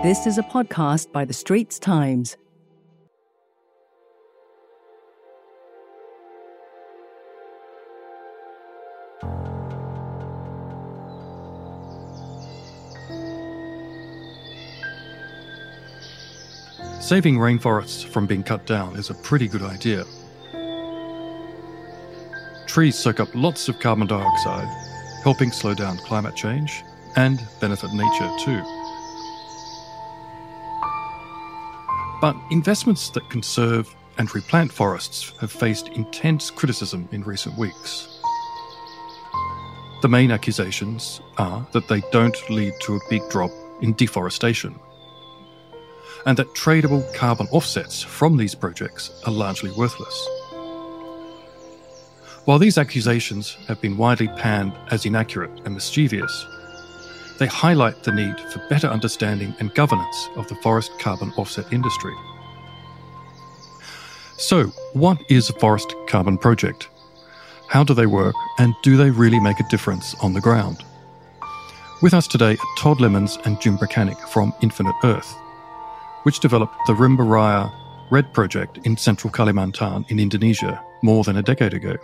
This is a podcast by The Straits Times. Saving rainforests from being cut down is a pretty good idea. Trees soak up lots of carbon dioxide, helping slow down climate change and benefit nature too. But investments that conserve and replant forests have faced intense criticism in recent weeks. The main accusations are that they don't lead to a big drop in deforestation, and that tradable carbon offsets from these projects are largely worthless. While these accusations have been widely panned as inaccurate and mischievous, they highlight the need for better understanding and governance of the forest carbon offset industry. So, what is a forest carbon project? How do they work, and do they really make a difference on the ground? With us today are Todd Lemons and Jim Procanik from Infinite Earth, which developed the Rimba Raya REDD project in central Kalimantan in Indonesia more than a decade ago.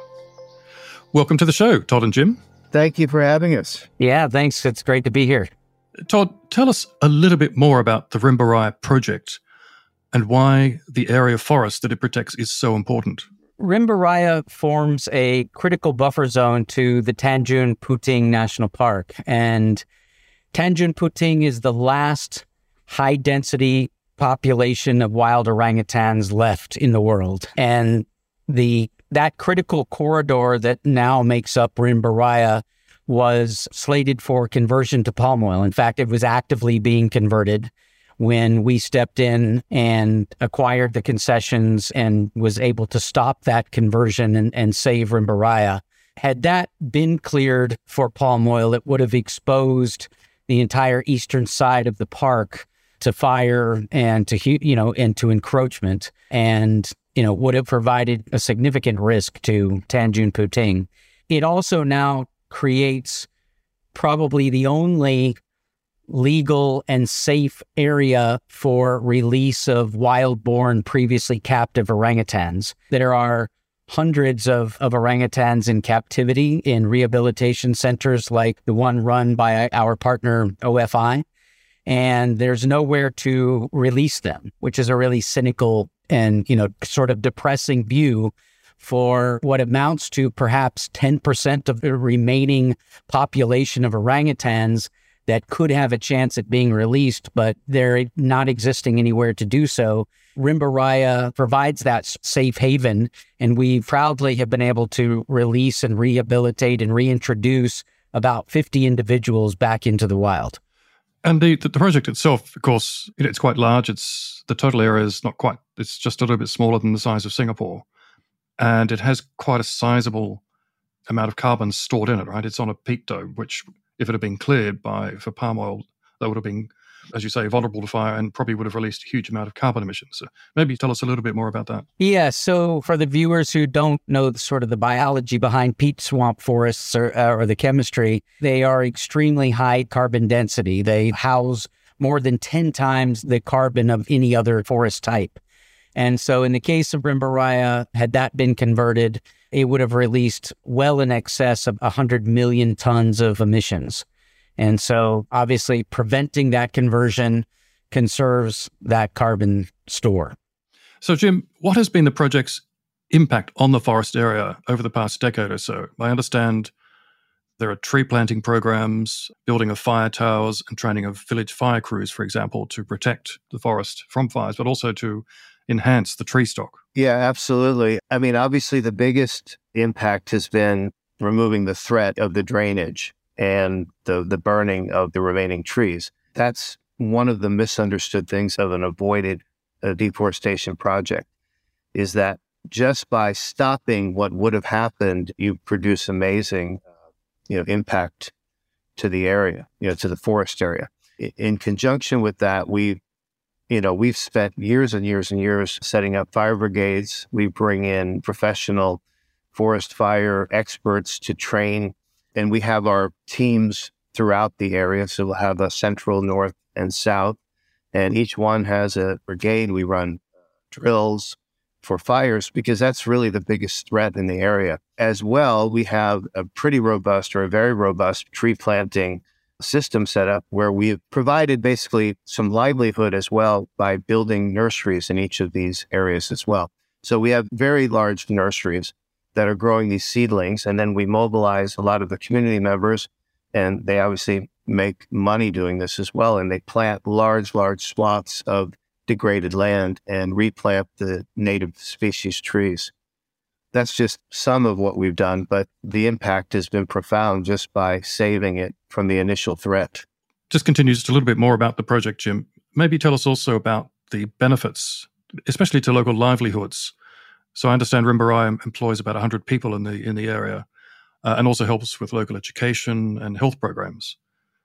Welcome to the show, Todd and Jim. Thank you for having us. Yeah, thanks. It's great to be here. Todd, tell us a little bit more about the Rimba Raya project and why the area of forest that it protects is so important. Rimba Raya forms a critical buffer zone to the Tanjung Puting National Park. And Tanjung Puting is the last high density population of wild orangutans left in the world. And the that critical corridor that now makes up Rimba Raya was slated for conversion to palm oil. In fact, it was actively being converted when we stepped in and acquired the concessions and was able to stop that conversion and, and save Rimba Raya. Had that been cleared for palm oil, it would have exposed the entire eastern side of the park to fire and to you know and to encroachment and you know, would have provided a significant risk to Tanjung Puting. It also now creates probably the only legal and safe area for release of wild-born, previously captive orangutans. There are hundreds of, of orangutans in captivity in rehabilitation centers like the one run by our partner OFI. And there's nowhere to release them, which is a really cynical and, you know, sort of depressing view for what amounts to perhaps 10% of the remaining population of orangutans that could have a chance at being released, but they're not existing anywhere to do so. Rimba Raya provides that safe haven, and we proudly have been able to release and rehabilitate and reintroduce about 50 individuals back into the wild. And the, the project itself, of course, it's quite large. It's the total area is not quite. It's just a little bit smaller than the size of Singapore, and it has quite a sizable amount of carbon stored in it. Right, it's on a peat dome, which, if it had been cleared by for palm oil, that would have been as you say, vulnerable to fire and probably would have released a huge amount of carbon emissions. So maybe tell us a little bit more about that. Yeah. So for the viewers who don't know the sort of the biology behind peat swamp forests or, uh, or the chemistry, they are extremely high carbon density. They house more than 10 times the carbon of any other forest type. And so in the case of Rimba Raya, had that been converted, it would have released well in excess of 100 million tons of emissions. And so obviously preventing that conversion conserves that carbon store. So, Jim, what has been the project's impact on the forest area over the past decade or so? I understand there are tree planting programs, building of fire towers, and training of village fire crews, for example, to protect the forest from fires, but also to enhance the tree stock. Yeah, absolutely. I mean, obviously, the biggest impact has been removing the threat of the drainage and the, the burning of the remaining trees. That's one of the misunderstood things of an avoided uh, deforestation project is that just by stopping what would have happened, you produce amazing, uh, you know, impact to the area, you know, to the forest area. In, in conjunction with that, we, you know, we've spent years and years and years setting up fire brigades. We bring in professional forest fire experts to train and we have our teams throughout the area. So we'll have a central, north, and south. And each one has a brigade. We run drills for fires because that's really the biggest threat in the area. As well, we have a pretty robust or a very robust tree planting system set up where we've provided basically some livelihood as well by building nurseries in each of these areas as well. So we have very large nurseries that are growing these seedlings, and then we mobilize a lot of the community members, and they obviously make money doing this as well. And they plant large, large swaths of degraded land and replant the native species trees. That's just some of what we've done, but the impact has been profound just by saving it from the initial threat. Just continue just a little bit more about the project, Jim. Maybe tell us also about the benefits, especially to local livelihoods. So I understand Rimba Raya employs about 100 people in the in the area, uh, and also helps with local education and health programs.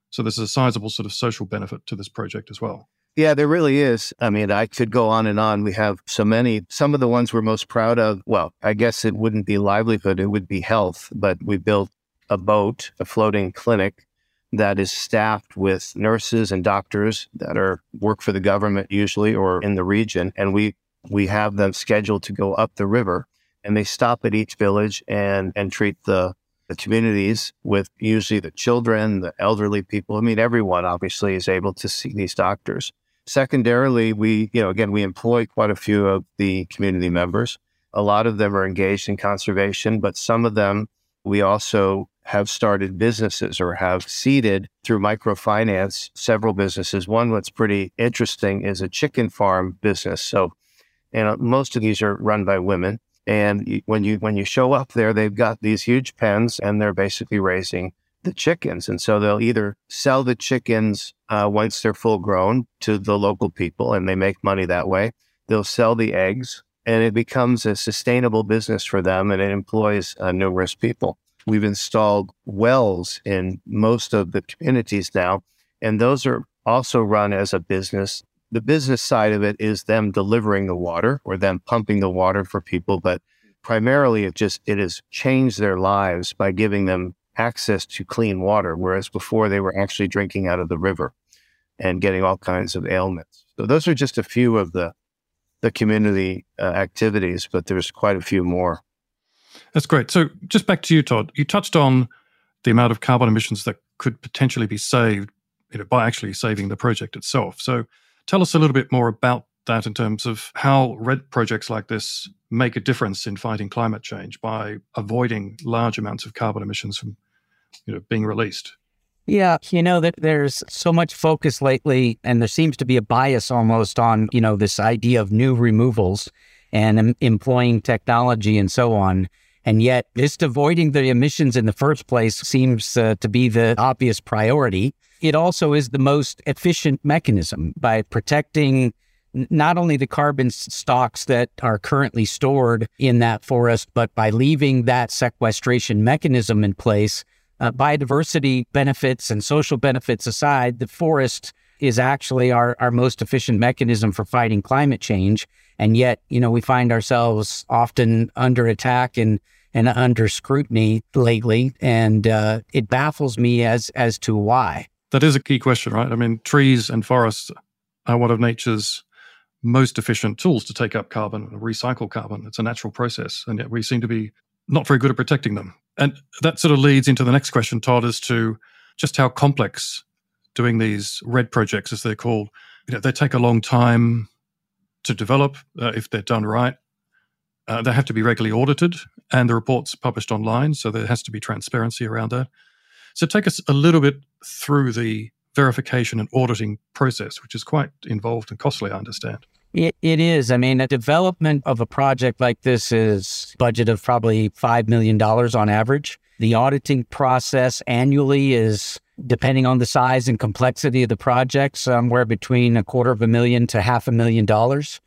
So there's a sizable sort of social benefit to this project as well. Yeah, there really is. I mean, I could go on and on. We have so many. Some of the ones we're most proud of, well, I guess it wouldn't be livelihood, it would be health. But we built a boat, a floating clinic that is staffed with nurses and doctors that are work for the government usually or in the region. And we we have them scheduled to go up the river and they stop at each village and and treat the the communities with usually the children, the elderly people. I mean, everyone obviously is able to see these doctors. Secondarily, we, you know, again, we employ quite a few of the community members. A lot of them are engaged in conservation, but some of them we also have started businesses or have seeded through microfinance several businesses. One what's pretty interesting is a chicken farm business. So, you know, most of these are run by women. And when you when you show up there, they've got these huge pens, and they're basically raising the chickens. And so they'll either sell the chickens uh, once they're full grown to the local people and they make money that way. They'll sell the eggs and it becomes a sustainable business for them and it employs uh, numerous people. We've installed wells in most of the communities now, and those are also run as a business. The business side of it is them delivering the water or them pumping the water for people, but primarily it just it has changed their lives by giving them access to clean water, whereas before they were actually drinking out of the river and getting all kinds of ailments. So those are just a few of the the community uh, activities, but there's quite a few more. That's great. So just back to you, Todd. You touched on the amount of carbon emissions that could potentially be saved you know, by actually saving the project itself. So tell us a little bit more about that in terms of how REDD projects like this make a difference in fighting climate change by avoiding large amounts of carbon emissions from you know being released. Yeah, you know that there's so much focus lately, and there seems to be a bias almost on you know this idea of new removals and em- employing technology and so on. And yet, just avoiding the emissions in the first place seems uh, to be the obvious priority. It also is the most efficient mechanism by protecting not only the carbon stocks that are currently stored in that forest, but by leaving that sequestration mechanism in place, uh, biodiversity benefits and social benefits aside, the forest is actually our, our most efficient mechanism for fighting climate change. And yet, you know, we find ourselves often under attack and, and under scrutiny lately. And uh, it baffles me as, as to why. That is a key question, right? I mean, trees and forests are one of nature's most efficient tools to take up carbon and recycle carbon. It's a natural process. And yet we seem to be not very good at protecting them. And that sort of leads into the next question, Todd, as to just how complex doing these REDD projects, as they're called, you know, they take a long time to develop uh, if they're done right. Uh, they have to be regularly audited and the reports published online. So there has to be transparency around that. So take us a little bit through the verification and auditing process, which is quite involved and costly, I understand. It, it is. I mean, a development of a project like this is budget of probably $5 million on average. The auditing process annually is, depending on the size and complexity of the project, somewhere between a quarter of a million to half a million dollars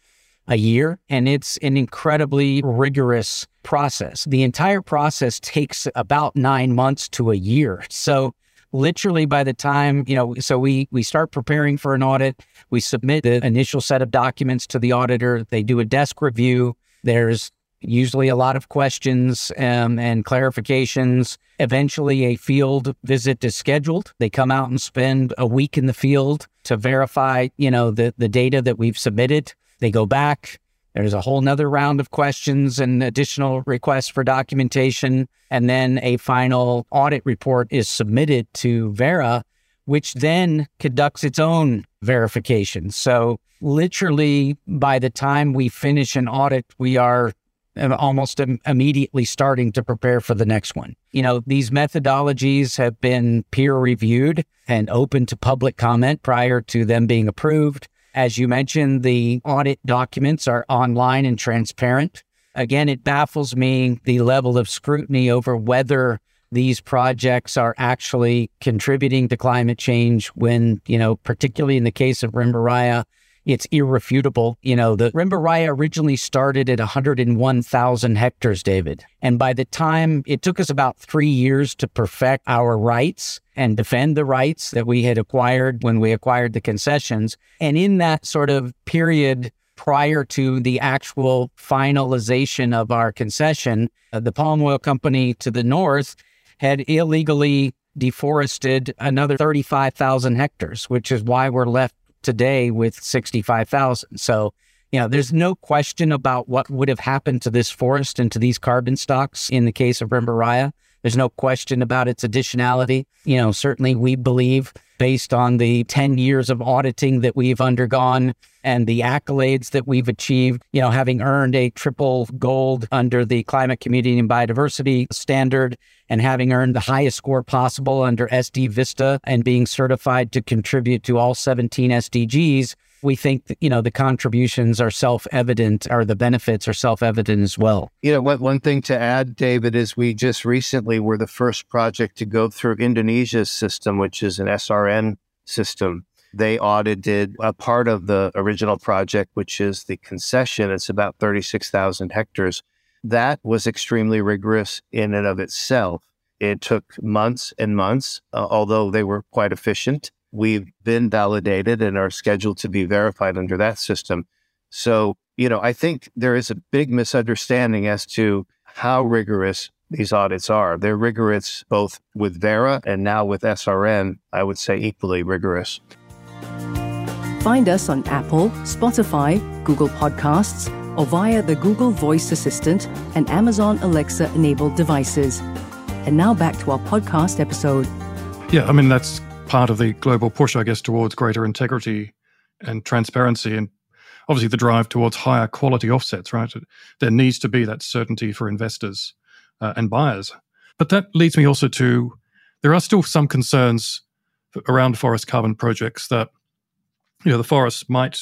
a year. And it's an incredibly rigorous process. The entire process takes about nine months to a year. So literally by the time you know so we we start preparing for an audit we submit the initial set of documents to the auditor they do a desk review there's usually a lot of questions um, and clarifications. Eventually, a field visit is scheduled. They come out and spend a week in the field to verify, you know, the, the data that we've submitted. They go back. There's a whole nother round of questions and additional requests for documentation. And then a final audit report is submitted to Verra, which then conducts its own verification. So literally by the time we finish an audit, we are almost immediately starting to prepare for the next one. You know, these methodologies have been peer reviewed and open to public comment prior to them being approved. As you mentioned, the audit documents are online and transparent. Again, it baffles me the level of scrutiny over whether these projects are actually contributing to climate change when, you know, particularly in the case of Rimba Raya, it's irrefutable. You know, the Rimba Raya originally started at 101,000 hectares, David. And by the time it took us about three years to perfect our rights and defend the rights that we had acquired when we acquired the concessions. And in that sort of period, prior to the actual finalization of our concession, uh, the palm oil company to the north had illegally deforested another 35,000 hectares, which is why we're left today with 65,000. So, you know, there's no question about what would have happened to this forest and to these carbon stocks in the case of Rimba Raya. There's no question about its additionality. You know, certainly we believe based on the 10 years of auditing that we've undergone and the accolades that we've achieved, you know, having earned a triple gold under the climate community and biodiversity standard and having earned the highest score possible under SD Vista and being certified to contribute to all 17 SDGs, we think you know the contributions are self-evident or the benefits are self-evident as well. You know what one thing to add david is we just recently were the first project to go through indonesia's system which is an srn system. They audited a part of the original project which is the concession. It's about 36000 hectares. That was extremely rigorous in and of itself. It took months and months uh, although they were quite efficient We've been validated and are scheduled to be verified under that system. So, you know, I think there is a big misunderstanding as to how rigorous these audits are. They're rigorous both with Verra and now with SRN, I would say equally rigorous. Find us on Apple, Spotify, Google Podcasts, or via the Google Voice Assistant and Amazon Alexa enabled devices. And now back to our podcast episode. Yeah, I mean, that's part of the global push, I guess, towards greater integrity and transparency and obviously the drive towards higher quality offsets, right? There needs to be that certainty for investors uh, and buyers. But that leads me also to there are still some concerns around forest carbon projects that you know the forests might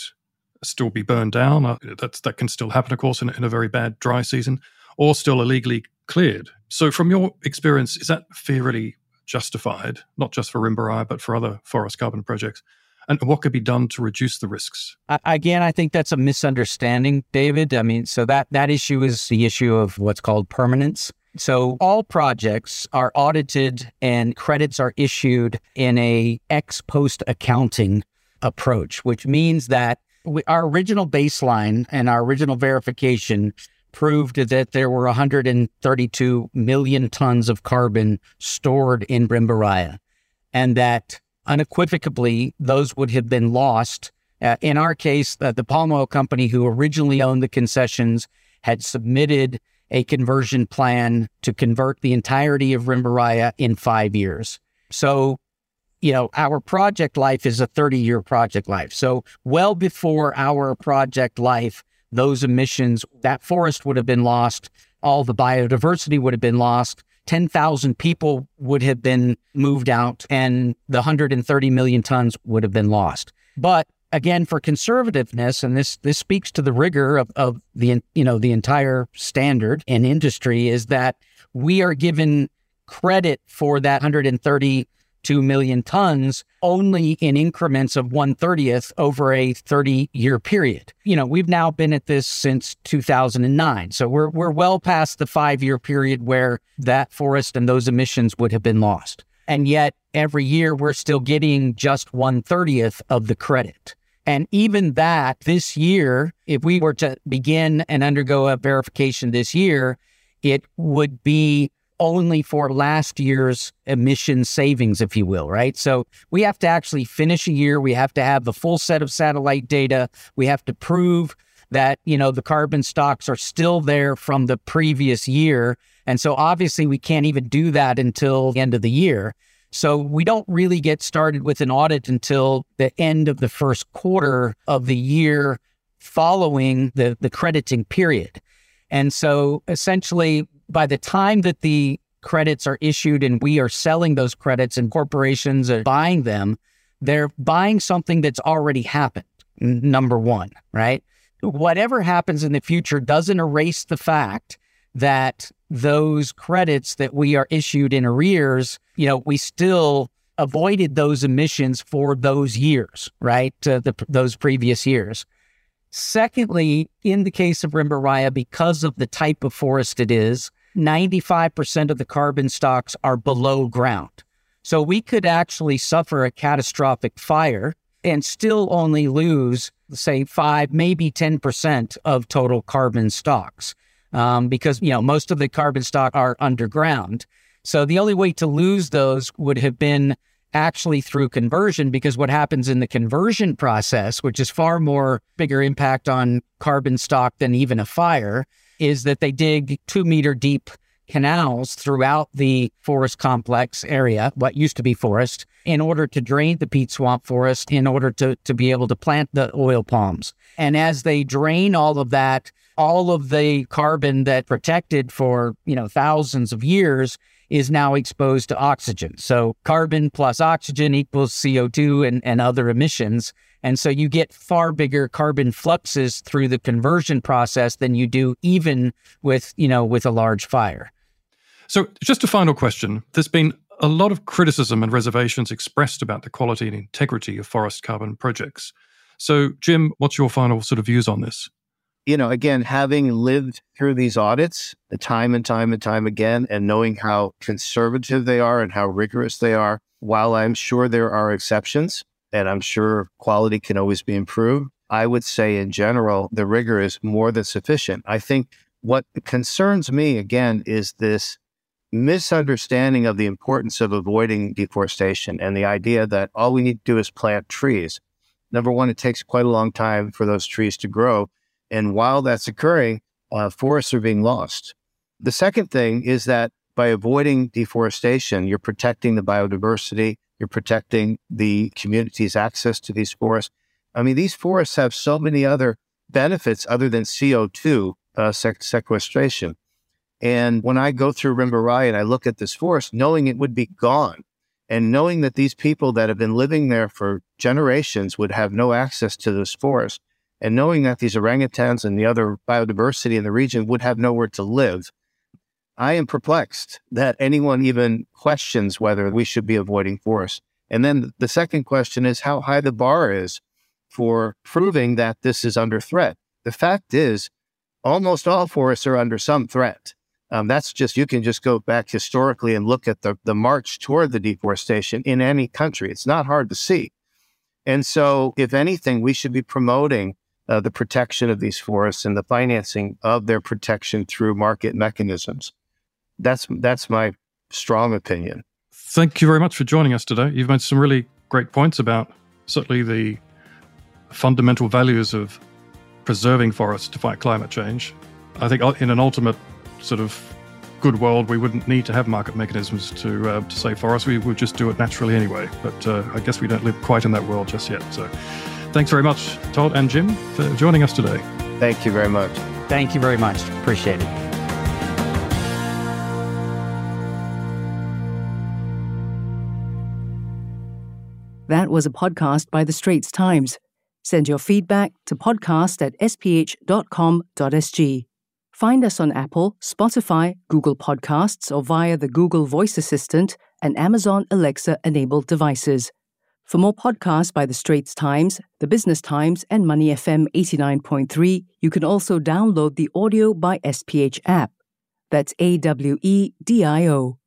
still be burned down. Uh, that's that can still happen, of course, in, in a very bad dry season, or still illegally cleared. So, from your experience, is that fear really justified, not just for Rimba Raya, but for other forest carbon projects? And what could be done to reduce the risks? Again, I think that's a misunderstanding, David. I mean, so that, that issue is the issue of what's called permanence. So all projects are audited and credits are issued in a ex post accounting approach, which means that we, our original baseline and our original verification proved that there were 132 million tons of carbon stored in Rimba Raya, and that unequivocally those would have been lost. Uh, in our case, uh, the palm oil company who originally owned the concessions had submitted a conversion plan to convert the entirety of Rimba Raya in five years. So, you know, our project life is a 30 year project life. So, well before our project life, those emissions, that forest would have been lost. All the biodiversity would have been lost. 10,000 people would have been moved out and the 130 million tons would have been lost. But again, for conservativeness, and this, this speaks to the rigor of, of the, you know, the entire standard and industry is that we are given credit for that 130 2 million tons only in increments of 130th over a 30 year period. You know, we've now been at this since 2009. So we're, we're well past the five year period where that forest and those emissions would have been lost. And yet every year we're still getting just 130th of the credit. And even that this year, if we were to begin and undergo a verification this year, it would be only for last year's emission savings, if you will, right? So we have to actually finish a year. We have to have the full set of satellite data. We have to prove that, you know, the carbon stocks are still there from the previous year. And so obviously we can't even do that until the end of the year. So we don't really get started with an audit until the end of the first quarter of the year following the, the crediting period. And so essentially, by the time that the credits are issued and we are selling those credits and corporations are buying them, they're buying something that's already happened, number one, right? Whatever happens in the future doesn't erase the fact that those credits that we are issued in arrears, you know, we still avoided those emissions for those years, right? Uh, the, those previous years. Secondly, in the case of Rimba Raya, because of the type of forest it is, 95% of the carbon stocks are below ground. So we could actually suffer a catastrophic fire and still only lose, say, five, maybe 10% of total carbon stocks um, because you know most of the carbon stock are underground. So the only way to lose those would have been actually through conversion because what happens in the conversion process, which is far more bigger impact on carbon stock than even a fire, is that they dig two meter deep canals throughout the forest complex area, what used to be forest, in order to drain the peat swamp forest, in order to, to be able to plant the oil palms. And as they drain all of that, all of the carbon that protected for, you know, thousands of years is now exposed to oxygen. So carbon plus oxygen equals CO2 and, and other emissions. And so you get far bigger carbon fluxes through the conversion process than you do even with, you know, with a large fire. So just a final question. There's been a lot of criticism and reservations expressed about the quality and integrity of forest carbon projects. So, Jim, what's your final sort of views on this? you know, again, having lived through these audits time and time and time again, and knowing how conservative they are and how rigorous they are, while I'm sure there are exceptions and I'm sure quality can always be improved, I would say in general, the rigor is more than sufficient. I think what concerns me again is this misunderstanding of the importance of avoiding deforestation and the idea that all we need to do is plant trees. Number one, it takes quite a long time for those trees to grow. And while that's occurring, uh, forests are being lost. The second thing is that by avoiding deforestation, you're protecting the biodiversity, you're protecting the community's access to these forests. I mean, these forests have so many other benefits other than CO2 uh, sequestration. And when I go through Rimba Raya and I look at this forest, knowing it would be gone, and knowing that these people that have been living there for generations would have no access to this forest, and knowing that these orangutans and the other biodiversity in the region would have nowhere to live, I am perplexed that anyone even questions whether we should be avoiding forests. And then the second question is how high the bar is for proving that this is under threat. The fact is, almost all forests are under some threat. Um, that's just, you can just go back historically and look at the, the march toward the deforestation in any country. It's not hard to see. And so, if anything, we should be promoting uh, the protection of these forests and the financing of their protection through market mechanisms. That's that's my strong opinion. Thank you very much for joining us today. You've made some really great points about certainly the fundamental values of preserving forests to fight climate change. I think in an ultimate sort of good world, we wouldn't need to have market mechanisms to uh, to save forests. We would just do it naturally anyway. But uh, I guess we don't live quite in that world just yet. So Thanks very much, Todd and Jim, for joining us today. Thank you very much. Thank you very much. Appreciate it. That was a podcast by The Straits Times. Send your feedback to podcast at sph.com.sg. Find us on Apple, Spotify, Google Podcasts, or via the Google Voice Assistant and Amazon Alexa enabled devices. For more podcasts by The Straits Times, The Business Times, and Money FM 89.3, you can also download the AWEDIO by SPH app. That's A W E D I O.